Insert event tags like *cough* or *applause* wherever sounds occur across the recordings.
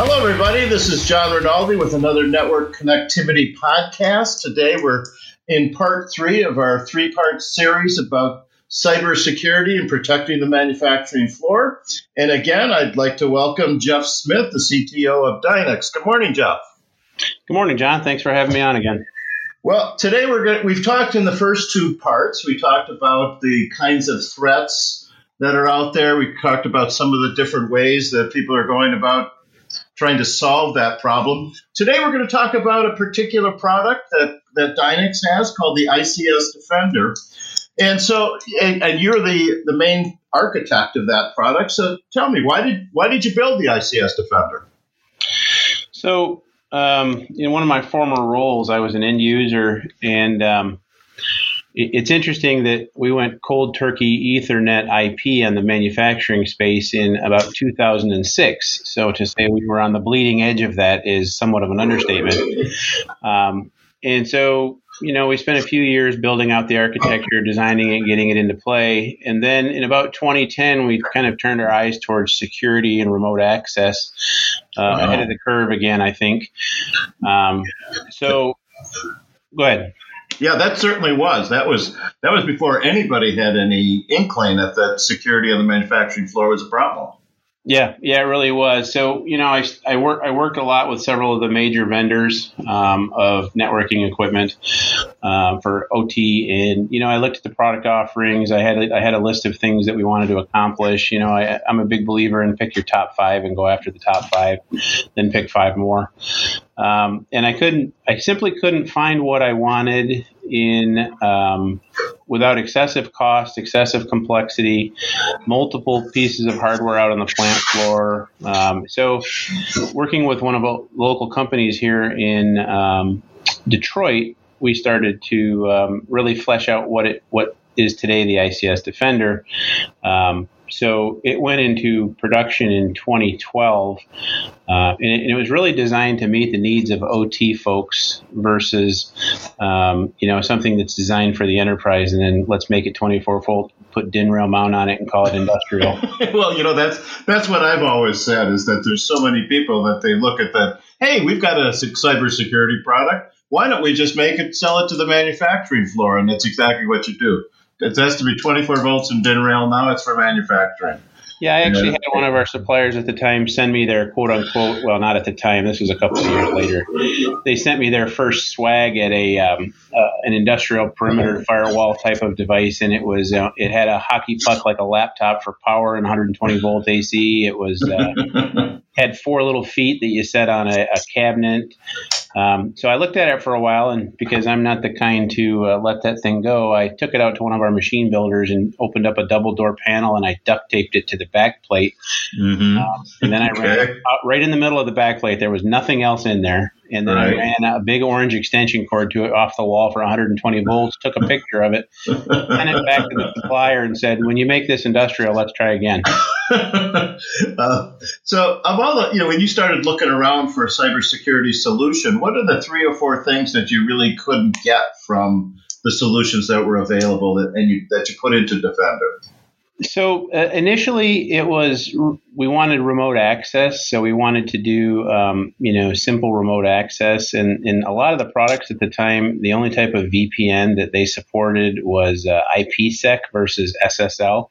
Hello, everybody. This is John Rinaldi with another Network Connectivity podcast. Today, we're in part three of our three part series about cybersecurity and protecting the manufacturing floor. And again, I'd like to welcome Jeff Smith, the CTO of Dynics. Good morning, Jeff. Good morning, John. Thanks for having me on again. Well, today we're going we've talked in the first two parts. We talked about the kinds of threats that are out there. We talked about some of the different ways that people are going about trying to solve that problem. Today we're going to talk about a particular product that, that Dynics has called the ICS Defender. And so, and, and, you're the, the main architect of that product. So tell me, why did why did you build the ICS Defender? So, um, in one of my former roles, I was an end user, and um, it's interesting that we went cold turkey Ethernet IP on the manufacturing space in about 2006. So to say we were on the bleeding edge of that is somewhat of an understatement. Um, and so, you know, we spent a few years building out the architecture, designing it, getting it into play. And then in about 2010, we kind of turned our eyes towards security and remote access uh, wow. ahead of the curve again, I think. Um, so go ahead. Yeah, that certainly was. That was that was before anybody had any inkling that that security on the manufacturing floor was a problem. Yeah, yeah, it really was. So, you know, I, I work I worked a lot with several of the major vendors um, of networking equipment uh, for OT, and you know, I looked at the product offerings. I had a, I had a list of things that we wanted to accomplish. You know, I, I'm a big believer in pick your top five and go after the top five, then pick five more. Um, and I couldn't, I simply couldn't find what I wanted in um, without excessive cost, excessive complexity, multiple pieces of hardware out on the plant floor. Um, so, working with one of the local companies here in um, Detroit, we started to um, really flesh out what it what is today the ICS Defender. Um, so it went into production in 2012, uh, and, it, and, it, was really designed to meet the needs of OT folks versus, um, you know, something that's designed for the enterprise, and then let's make it 24 volt, put DIN rail mount on it, and call it industrial. *laughs* well, you know, that's that's what I've always said is that there's so many people that they look at that. Hey, we've got a cybersecurity product. Why don't we just make it, sell it to the manufacturing floor? And that's exactly what you do it has to be 24 volts and DIN rail. Now it's for manufacturing. Yeah, I actually had one of our suppliers at the time send me their quote unquote. Well, not at the time. This was a couple of years later. They sent me their first swag at a um, uh, an industrial perimeter firewall type of device, and it was uh, it had a hockey puck like a laptop for power and 120 volt AC. It was uh, *laughs* had four little feet that you set on a, a cabinet. Um, so I looked at it for a while, and because I'm not the kind to uh, let that thing go, I took it out to one of our machine builders and opened up a double door panel, and I duct taped it to the back plate. Mm-hmm. Um, and then I okay. ran out right in the middle of the back plate. There was nothing else in there and then right. I ran a big orange extension cord to it off the wall for 120 volts. Took a picture of it, sent it back to the *laughs* supplier, and said, "When you make this industrial, let's try again." *laughs* uh, so, of all the, you know, when you started looking around for a cybersecurity solution, what are the three or four things that you really couldn't get from the solutions that were available that, and you, that you put into Defender? So uh, initially, it was we wanted remote access, so we wanted to do um, you know simple remote access, and, and a lot of the products at the time, the only type of VPN that they supported was uh, IPsec versus SSL.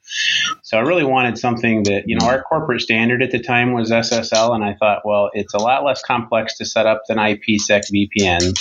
So I really wanted something that you know our corporate standard at the time was SSL, and I thought, well, it's a lot less complex to set up than IPsec VPN.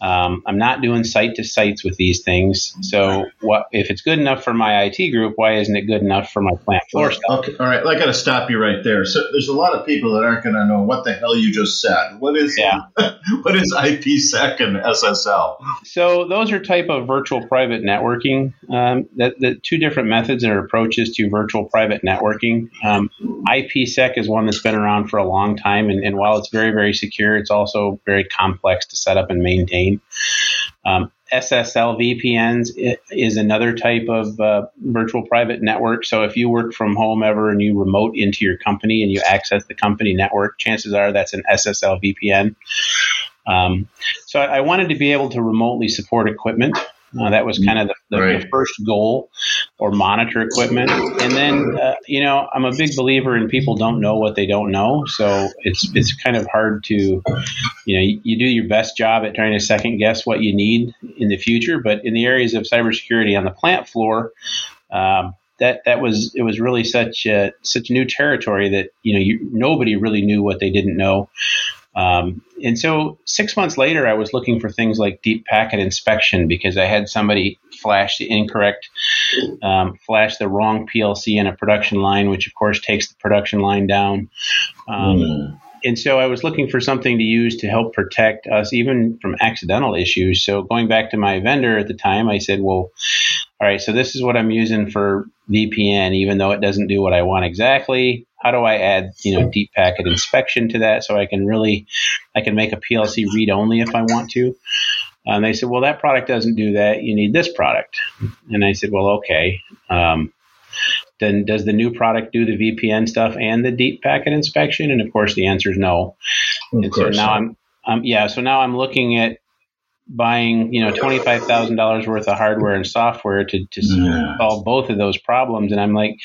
Um, I'm not doing site to sites with these things, so what if it's good enough for my IT group? Why isn't it good enough for my plant floor. Okay, all right. I got to stop you right there. So there's a lot of people that aren't going to know what the hell you just said. What is yeah. *laughs* what is IPsec and SSL? So those are type of virtual private networking. Um, that the two different methods or approaches to virtual private networking. Um, IPsec is one that's been around for a long time, and, and while it's very very secure, it's also very complex to set up and maintain. Um, SSL VPNs is another type of uh, virtual private network. So if you work from home ever and you remote into your company and you access the company network, chances are that's an SSL VPN. Um, so I, I, wanted to be able to remotely support equipment. Uh, that was kind of the, the, right. the, first goal, or monitor equipment. And then, uh, you know, I'm a big believer in people don't know what they don't know. So it's it's kind of hard to, you know, you, you do your best job at trying to second guess what you need in the future. But in the areas of cybersecurity on the plant floor, um, that that was it was really such uh, such new territory that you know you, nobody really knew what they didn't know. Um, and so six months later, I was looking for things like deep packet inspection because I had somebody flash the incorrect, um, flash the wrong PLC in a production line, which of course takes the production line down. Um, mm. And so I was looking for something to use to help protect us even from accidental issues. So going back to my vendor at the time, I said, well, all right, so this is what I'm using for VPN, even though it doesn't do what I want exactly. How do I add, you know, deep packet inspection to that so I can really, I can make a PLC read only if I want to? And they said, well, that product doesn't do that. You need this product. And I said, well, okay. Um, then does the new product do the VPN stuff and the deep packet inspection? And of course, the answer is no. Of and so now I'm, um, yeah, so now I'm looking at buying you know twenty five thousand dollars worth of hardware and software to to yeah. solve both of those problems, and I'm like,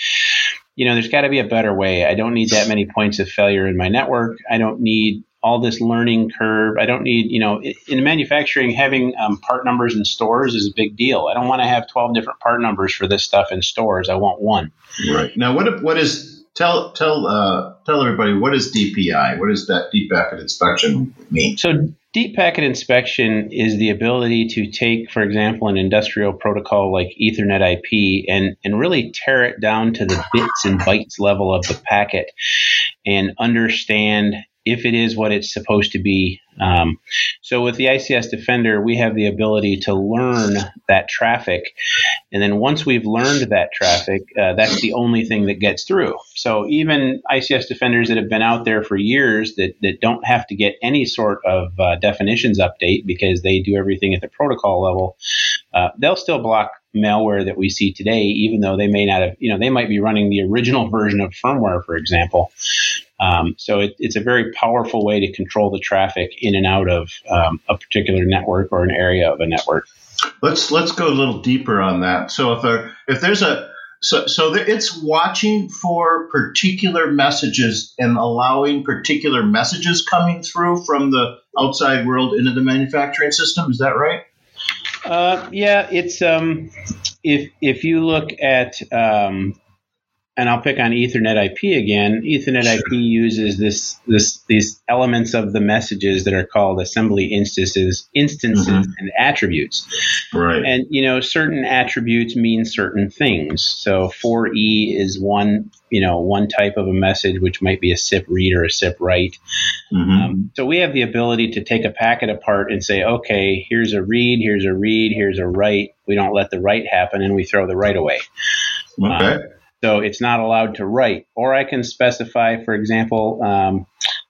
you know, there's got to be a better way. I don't need that many points of failure in my network. I don't need all this learning curve. I don't need, you know, in manufacturing, having um, part numbers in stores is a big deal. I don't want to have 12 different part numbers for this stuff in stores. I want one. Right. Now, what, what is, tell, tell, uh, tell everybody, what is DPI? What does that deep packet inspection mean? So Deep packet inspection is the ability to take, for example, an industrial protocol like Ethernet IP and, and really tear it down to the bits and bytes level of the packet and understand if it is what it's supposed to be. Um, so with the ICS Defender, we have the ability to learn that traffic, and then once we've learned that traffic, uh, that's the only thing that gets through. So even ICS Defenders that have been out there for years that that don't have to get any sort of uh, definitions update because they do everything at the protocol level, uh, they'll still block malware that we see today, even though they may not have, you know, they might be running the original version of firmware, for example. Um, so it, it's a very powerful way to control the traffic in and out of um, a particular network or an area of a network. Let's let's go a little deeper on that. So if there, if there's a so so it's watching for particular messages and allowing particular messages coming through from the outside world into the manufacturing system. Is that right? Uh, yeah, it's um, if if you look at um, and I'll pick on Ethernet IP again. Ethernet sure. IP uses this this these elements of the messages that are called assembly instances, instances mm-hmm. and attributes. Right. And you know, certain attributes mean certain things. So 4E is one, you know, one type of a message which might be a CIP read or a CIP write. Mm-hmm. Um, so we have the ability to take a packet apart and say, okay, here's a read, here's a read, here's a write. We don't let the write happen, and we throw the write away. Okay. Um, so it's not allowed to write. Or I can specify, for example, um,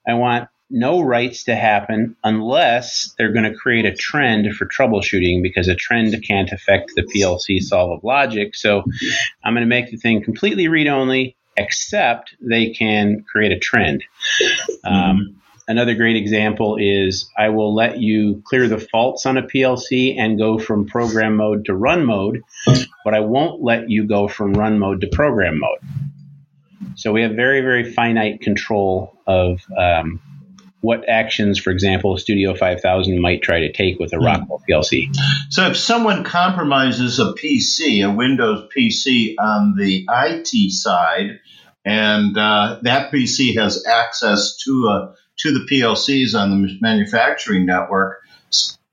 I want no writes to happen unless they're going to create a trend for troubleshooting because a trend can't affect the PLC solve of logic. So I'm going to make the thing completely read only, except they can create a trend. Um, Another great example is I will let you clear the faults on a PLC and go from program mode to run mode, but I won't let you go from run mode to program mode. So we have very, very finite control of um, what actions, for example, Studio 5000 might try to take with a hmm. Rockwell PLC. So if someone compromises a PC, a Windows PC on the IT side, and uh, that PC has access to a to the PLCs on the manufacturing network,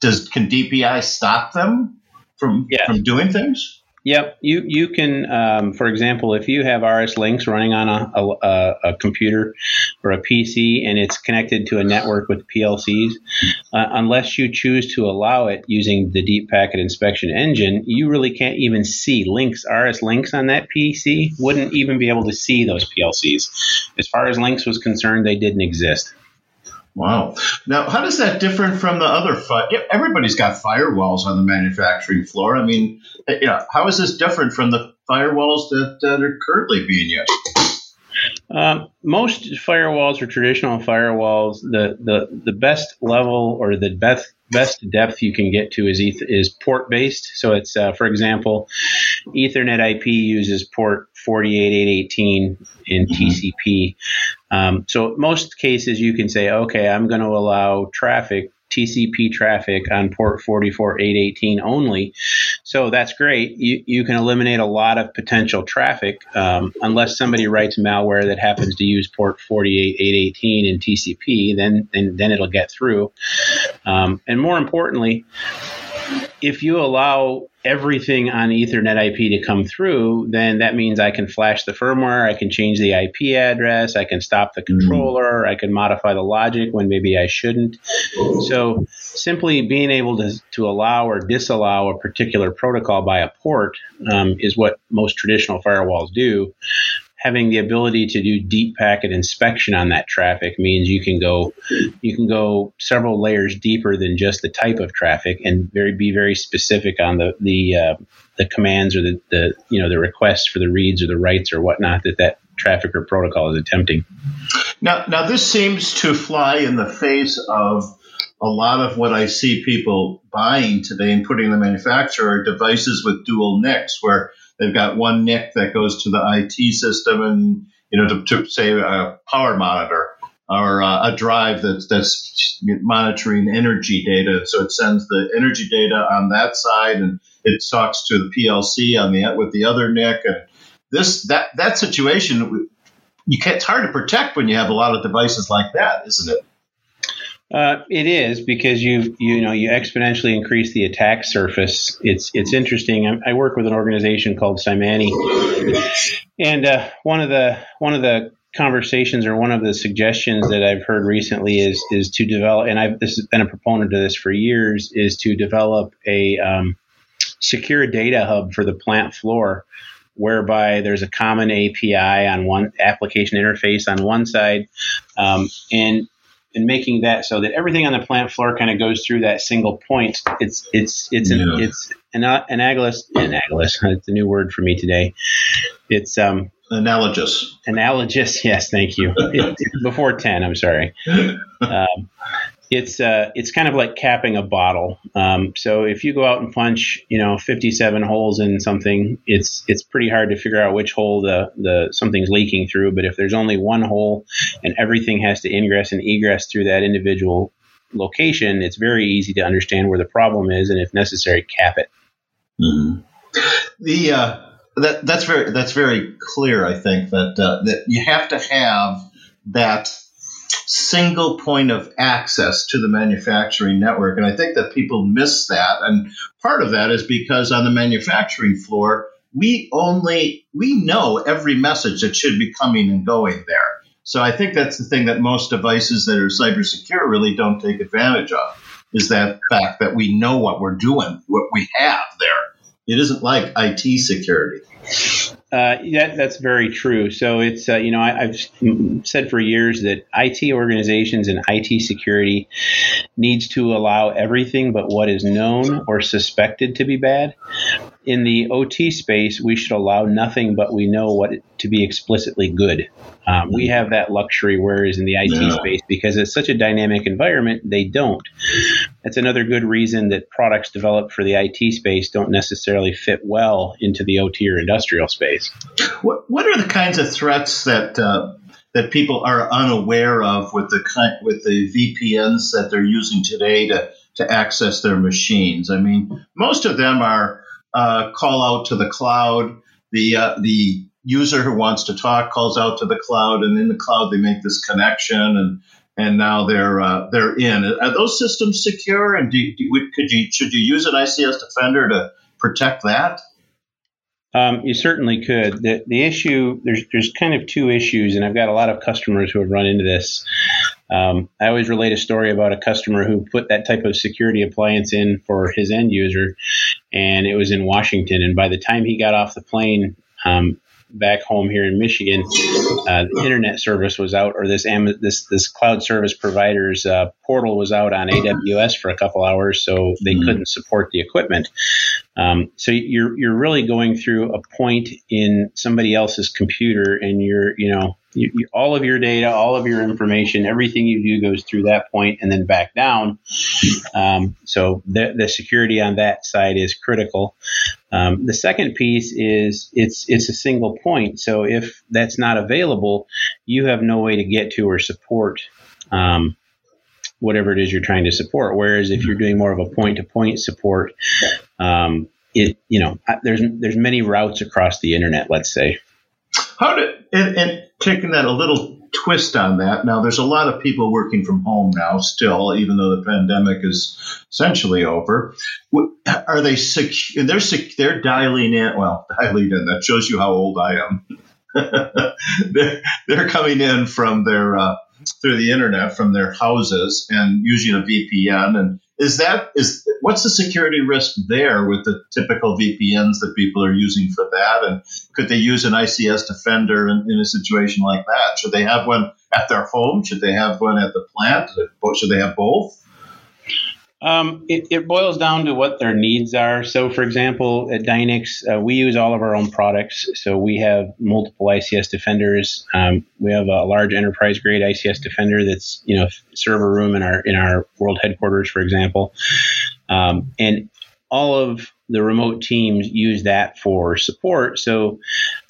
does can DPI stop them from yes. from doing things? Yep, you you can, um, for example, if you have RSLinx running on a, a, a, computer or a PC and it's connected to a network with PLCs, uh, unless you choose to allow it using the Deep Packet Inspection Engine, you really can't even see links. RSLinx on that PC wouldn't even be able to see those PLCs. As far as Linx was concerned, they didn't exist. Wow. Now, how does that differ from the other? Fi- yeah, everybody's got firewalls on the manufacturing floor. I mean, eh, you know, how is this different from the firewalls that, that are currently being used? Um, most firewalls or traditional firewalls, the, the, the best level or the best best depth you can get to is eth- is port based. So it's uh, for example, Ethernet IP uses port 48818 in mm-hmm. TCP. Um, so most cases you can say, okay, I'm going to allow traffic TCP traffic on port 44818 only. So that's great. You, you can eliminate a lot of potential traffic um, unless somebody writes malware that happens to use port 48818 in TCP, then, then, then it'll get through. Um, and more importantly, if you allow everything on Ethernet IP to come through, then that means I can flash the firmware, I can change the IP address, I can stop the mm-hmm. controller, I can modify the logic when maybe I shouldn't. So simply being able to, to allow or disallow a particular protocol by a port um, is what most traditional firewalls do having the ability to do deep packet inspection on that traffic means you can go you can go several layers deeper than just the type of traffic and very be very specific on the the uh, the commands or the, the you know the requests for the reads or the writes or whatnot that that traffic or protocol is attempting. Now, now this seems to fly in the face of a lot of what I see people buying today and putting in the manufacturer devices with dual NICs, where They've got one NIC that goes to the IT system and, you know, to, to say a power monitor or uh, a drive that's, that's monitoring energy data. So it sends the energy data on that side and it talks to the PLC on the with the other NIC. And this that that situation, you can, it's hard to protect when you have a lot of devices like that, isn't it? Uh, it is because you you know you exponentially increase the attack surface. It's it's interesting. I, I work with an organization called Symantec, and uh, one of the one of the conversations or one of the suggestions that I've heard recently is is to develop, and I've this has been a proponent of this for years, is to develop a um, secure data hub for the plant floor whereby there's a common API on one application interface on one side, um, and and making that so that everything on the plant floor kind of goes through that single point. It's it's it's yeah. an it's an analogous analogous. *laughs* It's a new word for me today. It's um analogous. Analogous. *laughs* Yes, thank you. it, *laughs* before ten, I'm sorry. Um, it's uh, it's kind of like capping a bottle. Um, so if you go out and punch, you know, 57 holes in something, it's it's pretty hard to figure out which hole the the something's leaking through. But if there's only one hole and everything has to ingress and egress through that individual location, it's very easy to understand where the problem is, and if necessary, cap it. Mm-hmm. The uh, that that's very that's very clear. I think that uh, that you have to have that single point of access to the manufacturing network. And I think that people miss that. And part of that is because on the manufacturing floor, we only we know every message that should be coming and going there. So I think that's the thing that most devices that are cyber secure really don't take advantage of is that fact that we know what we're doing, what we have there. It isn't like IT security. Uh, yeah, that's very true. So it's uh, you know I, have said for years that IT organizations and IT security needs to allow everything but what is known or suspected to be bad. In the OT space, we should allow nothing but we know what to be explicitly good. Um, we have that luxury, whereas in the IT yeah. space, because it's such a dynamic environment, they don't. That's another good reason that products developed for the IT space don't necessarily fit well into the OT or industrial space. What What are the kinds of threats that uh, that people are unaware of with the with the VPNs that they're using today to to access their machines? I mean, most of them are uh, call out to the cloud. The uh, the user who wants to talk calls out to the cloud, and in the cloud they make this connection, and and now they're uh, they're in. Are those systems secure? And do, do, could you should you use an ICS Defender to protect that? Um, you certainly could. The, the issue there's there's kind of two issues, and I've got a lot of customers who have run into this. Um, I always relate a story about a customer who put that type of security appliance in for his end user, and it was in Washington. And by the time he got off the plane, um, back home here in Michigan, uh, the internet service was out, or this this this cloud service provider's uh, portal was out on AWS for a couple hours, so they mm-hmm. couldn't support the equipment. Um, so you're you're really going through a point in somebody else's computer, and you're you know you, you, all of your data, all of your information, everything you do goes through that point and then back down. Um, so the, the security on that side is critical. Um, the second piece is it's it's a single point. So if that's not available, you have no way to get to or support um, whatever it is you're trying to support. Whereas if you're doing more of a point to point support, um, it you know there's there's many routes across the internet. Let's say. How did and, and taking that a little twist on that. Now, there's a lot of people working from home now, still, even though the pandemic is essentially over. Are they secure? They're sec- they're dialing in. Well, *laughs* dialing in. That shows you how old I am. *laughs* they're, they're coming in from their uh, through the internet from their houses and using a VPN. And is that is what's the security risk there with the typical VPNs that people are using for that? And could they use an ICS Defender in, in a situation like that? Should they have one at their home? Should they have one at the plant? Should they have both? Um, it, it, boils down to what their needs are. So, for example, at Dynics, uh, we use all of our own products. So we have multiple ICS defenders. Um, we have a large enterprise grade ICS defender that's you know server room in our in our world headquarters, for example, um, and all of the remote teams use that for support. So.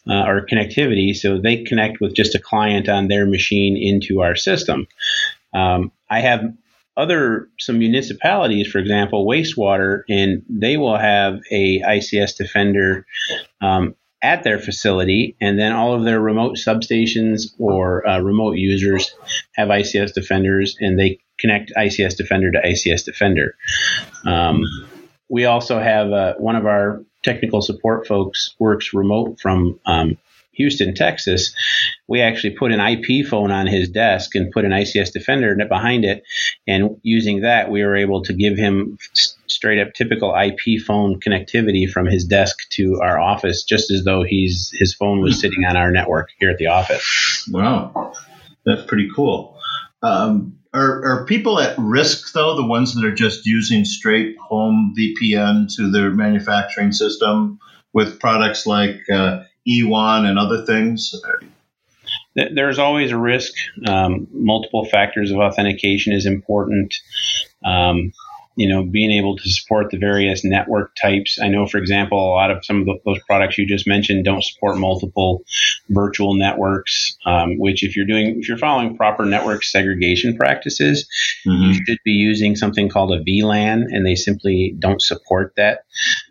Uh, connectivity, so they connect with just a client on their machine into our system. Um, I have other some municipalities, for example, wastewater, and they will have a ICS Defender um, at their facility, and then all of their remote substations or uh, remote users have ICS Defenders, and they connect ICS Defender to ICS Defender. Um, we also have uh, one of our technical support folks works remote from um, Houston, Texas, we actually put an IP phone on his desk and put an ICS Defender behind it. And using that, we were able to give him straight up typical IP phone connectivity from his desk to our office, just as though he's his phone was sitting on our network here at the office. Wow, that's pretty cool. Um, are, are people at risk though? The ones that are just using straight home VPN to their manufacturing system with products like uh, eWON and other things? There's always a risk. Um, multiple factors of authentication is important. Um, you know, being able to support the various network types. I know, for example, a lot of some of the, those products you just mentioned don't support multiple virtual networks. Um, which, if you're doing, if you're following proper network segregation practices, mm-hmm. you should be using something called a VLAN, and they simply don't support that.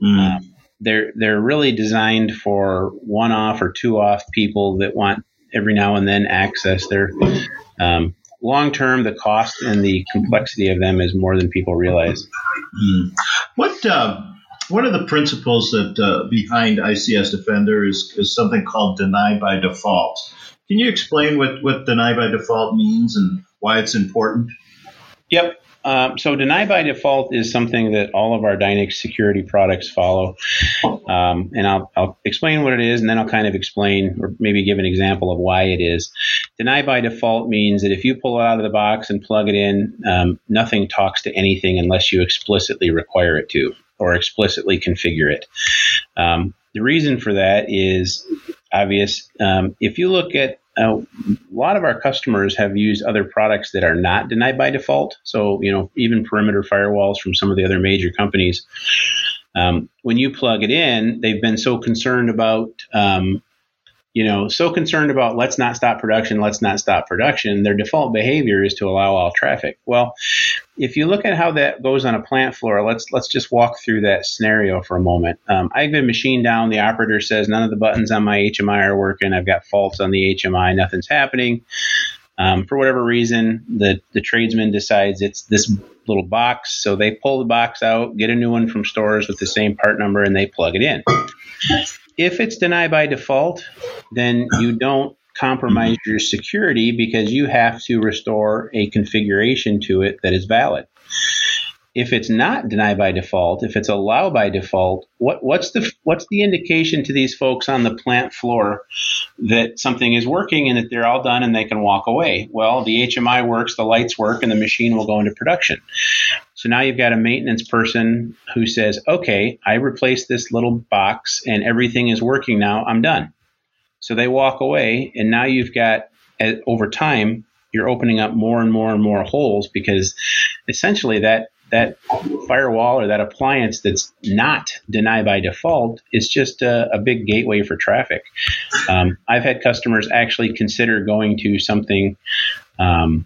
Mm-hmm. Um, they're they're really designed for one off or two off people that want every now and then access. They're um, long term. The cost and the complexity of them is more than people realize. Mm. What uh, one of the principles that uh, behind ICS Defender is, is something called deny by default. Can you explain what, what deny by default means and why it's important? Yep. Um, so deny by default is something that all of our Dynics security products follow. Um, and I'll, I'll, explain what it is and then I'll kind of explain or maybe give an example of why it is. Deny by default means that if you pull it out of the box and plug it in, um, nothing talks to anything unless you explicitly require it to or explicitly configure it. Um, the reason for that is obvious. Um, if you look at uh, a lot of our customers have used other products that are not denied by default. So, you know, even perimeter firewalls from some of the other major companies. Um, when you plug it in, they've been so concerned about um, you know, so concerned about let's not stop production, let's not stop production, their default behavior is to allow all traffic. Well, if you look at how that goes on a plant floor, let's let's just walk through that scenario for a moment. Um, I've been machine down. The operator says none of the buttons on my HMI are working. I've got faults on the HMI. Nothing's happening. Um, for whatever reason, the the tradesman decides it's this little box, so they pull the box out, get a new one from stores with the same part number, and they plug it in. If it's denied by default, then you don't compromise your security because you have to restore a configuration to it that is valid if it's not denied by default, if it's allowed by default, what, what's the what's the indication to these folks on the plant floor that something is working and that they're all done and they can walk away? Well, the HMI works, the lights work, and the machine will go into production. So now you've got a maintenance person who says, "Okay, I replaced this little box and everything is working now. I'm done." So they walk away, and now you've got over time, you're opening up more and more and more holes because essentially that that firewall or that appliance that's not deny by default is just a, a big gateway for traffic. Um, I've had customers actually consider going to something um,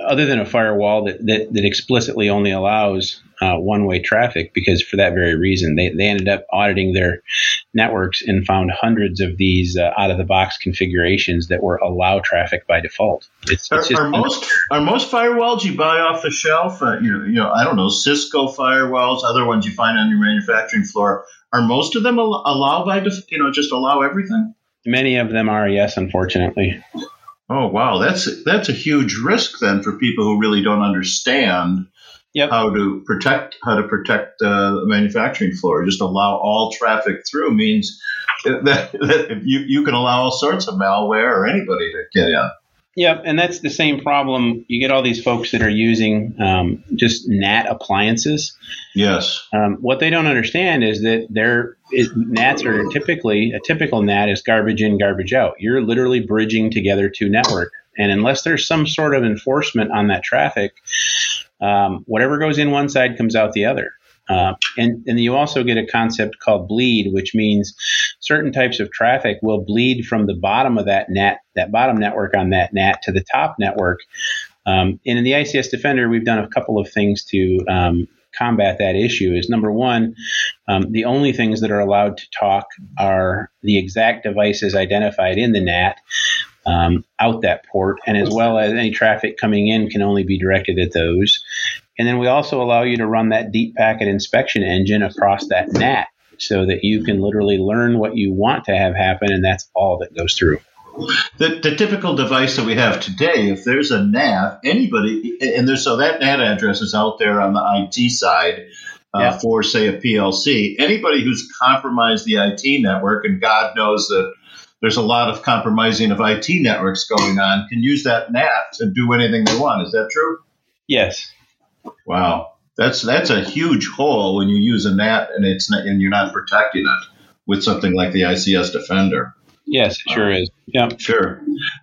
other than a firewall that, that, that explicitly only allows uh, one way traffic because for that very reason they, they ended up auditing their networks and found hundreds of these uh, out of the box configurations that were allow traffic by default. It's, are, are most are most firewalls you buy off the shelf? Uh, you know, you know, I don't know Cisco firewalls, other ones you find on your manufacturing floor. Are most of them allow by you know just allow everything? Many of them are, yes, unfortunately. Oh wow, that's that's a huge risk then for people who really don't understand yep. how to protect how to protect uh, the manufacturing floor. Just allow all traffic through means *laughs* that, that you you can allow all sorts of malware or anybody to get in. Yep, and that's the same problem. You get all these folks that are using um, just NAT appliances. Yes. Um, what they don't understand is that their NATs are typically a typical NAT is garbage in, garbage out. You're literally bridging together two network, and unless there's some sort of enforcement on that traffic, um, whatever goes in one side comes out the other. Uh, and, and you also get a concept called bleed, which means certain types of traffic will bleed from the bottom of that net, that bottom network on that NAT to the top network. Um, and in the ICS Defender, we've done a couple of things to um, combat that issue. Is number one, um, the only things that are allowed to talk are the exact devices identified in the NAT. Um, out that port, and as well as any traffic coming in can only be directed at those. And then we also allow you to run that deep packet inspection engine across that NAT so that you can literally learn what you want to have happen, and that's all that goes through. The, the typical device that we have today, if there's a NAT, anybody, and there's so that NAT address is out there on the IT side uh, yeah. for, say, a PLC. Anybody who's compromised the IT network, and God knows that there's a lot of compromising of IT networks going on, can use that NAT to do anything they want. Is that true? Yes. Wow, that's that's a huge hole when you use a NAT and it's not, and you're not protecting it with something like the ICS Defender. Yes, it sure uh, is. Yeah, sure.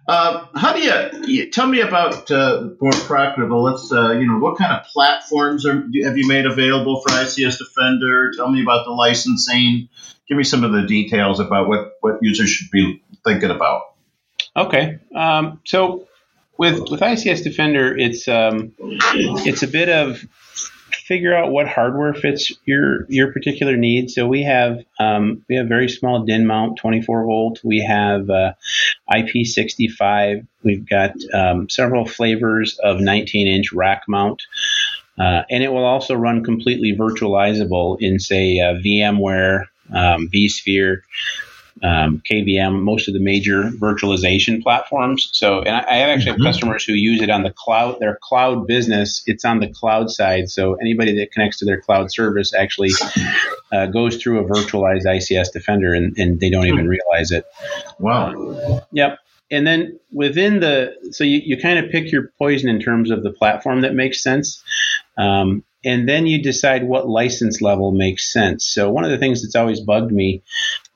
Uh, how do you, you, tell me about uh, more profitable? Let's uh, you know what kind of platforms are, have you made available for ICS Defender? Tell me about the licensing. Give me some of the details about what what users should be thinking about. Okay, um, so with with ICS Defender, it's um, it's a bit of figure out what hardware fits your your particular needs. So we have um, we have very small DIN mount, 24 volt. We have uh, IP65. We've got um, several flavors of 19 inch rack mount. Uh, and it will also run completely virtualizable in, say, uh, VMware, um, vSphere, um, KVM, most of the major virtualization platforms. So, and I, I actually mm-hmm. have customers who use it on the cloud, their cloud business. It's on the cloud side. So anybody that connects to their cloud service actually uh, goes through a virtualized ICS Defender and, and they don't even realize it. Wow. Yep. And then within the, so you, you kind of pick your poison in terms of the platform that makes sense. Um, and then you decide what license level makes sense. So one of the things that's always bugged me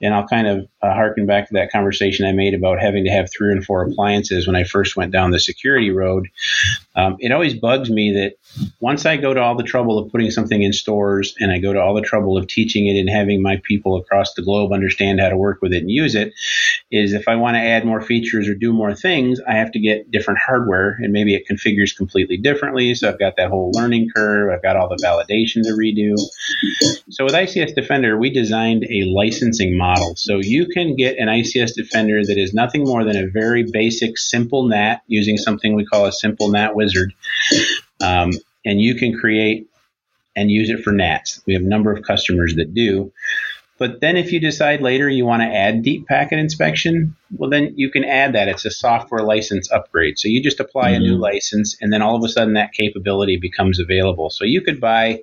and I'll kind of uh, harken back to that conversation I made about having to have three and four appliances when I first went down the security road. Um, it always bugs me that once I go to all the trouble of putting something in stores and I go to all the trouble of teaching it and having my people across the globe understand how to work with it and use it, is if I want to add more features or do more things, I have to get different hardware and maybe it configures completely differently. So I've got that whole learning curve. I've got all the validation to redo. So with ICS Defender, we designed a licensing model model. So you can get an ICS Defender that is nothing more than a very basic, simple NAT using something we call a simple NAT wizard. Um, and you can create and use it for NATs. We have a number of customers that do. But then if you decide later you want to add deep packet inspection, well, then you can add that. It's a software license upgrade. So you just apply mm-hmm. a new mm-hmm. license, and then all of a sudden that capability becomes available. So you could buy,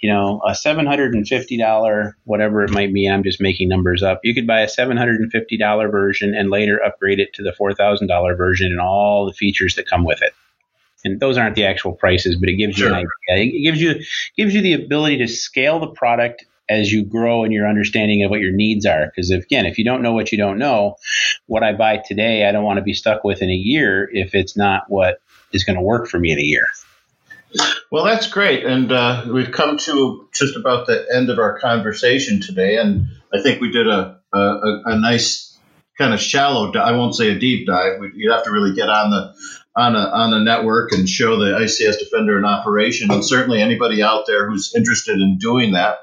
you know, a $750, whatever it might be. I'm just making numbers up. You could buy a $750 version and later upgrade it to the $4,000 version and all the features that come with it and those aren't the actual prices, but it gives you an idea. It gives you gives you the ability to scale the product as you grow in your understanding of what your needs are. Because again, if you don't know what you don't know, what I buy today, I don't want to be stuck with in a year if it's not what is going to work for me in a year. Well, that's great. And uh, we've come to just about the end of our conversation today. And I think we did a, a, a nice kind of shallow, I won't say a deep dive. You have to really get on the on a, on the network and show the ICS Defender in operation. And certainly anybody out there who's interested in doing that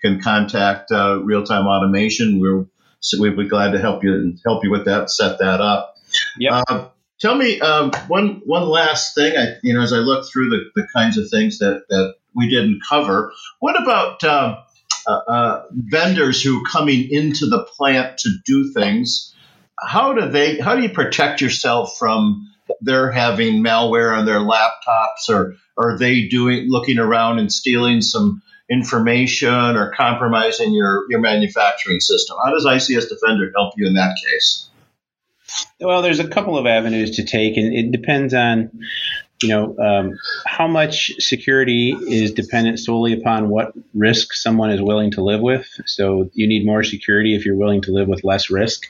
can contact uh, Real Time Automation. We're so we'd be glad to help you help you with that, set that up. Yeah. Uh, tell me um, one one last thing. I you know as I look through the, the kinds of things that that we didn't cover. What about um, uh, uh, vendors who are coming into the plant to do things? How do they? How do you protect yourself from they're having malware on their laptops or are they doing looking around and stealing some information or compromising your, your manufacturing system? How does ICS Defender help you in that case? Well, there's a couple of avenues to take, and it depends on you know, um, how much security is dependent solely upon what risk someone is willing to live with. So you need more security if you're willing to live with less risk.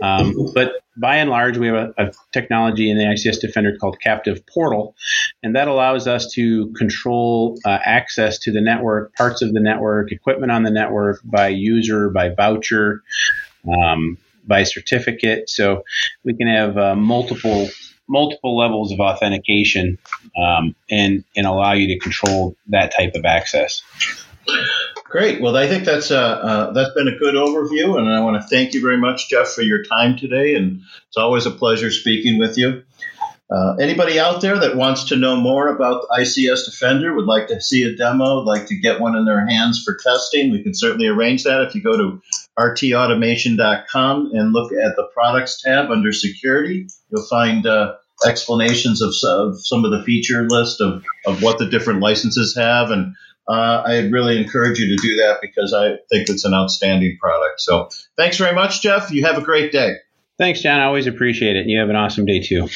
Um, but by and large, we have a, a, technology in the ICS Defender called Captive Portal, and that allows us to control uh, access to the network, parts of the network, equipment on the network by user, by voucher. Um, by certificate, so we can have uh, multiple multiple levels of authentication um, and and allow you to control that type of access. Great. Well, I think that's uh, uh, that's been a good overview, and I want to thank you very much, Jeff, for your time today. And it's always a pleasure speaking with you. Uh, anybody out there that wants to know more about ICS Defender, would like to see a demo, like to get one in their hands for testing, we can certainly arrange that. If you go to rtautomation.com and look at the products tab under security, you'll find uh, explanations of, of, some of the feature list of, of what the different licenses have. And uh, I really encourage you to do that because I think it's an outstanding product. So thanks very much, Jeff. You have a great day. Thanks, John. I always appreciate it. You have an awesome day too.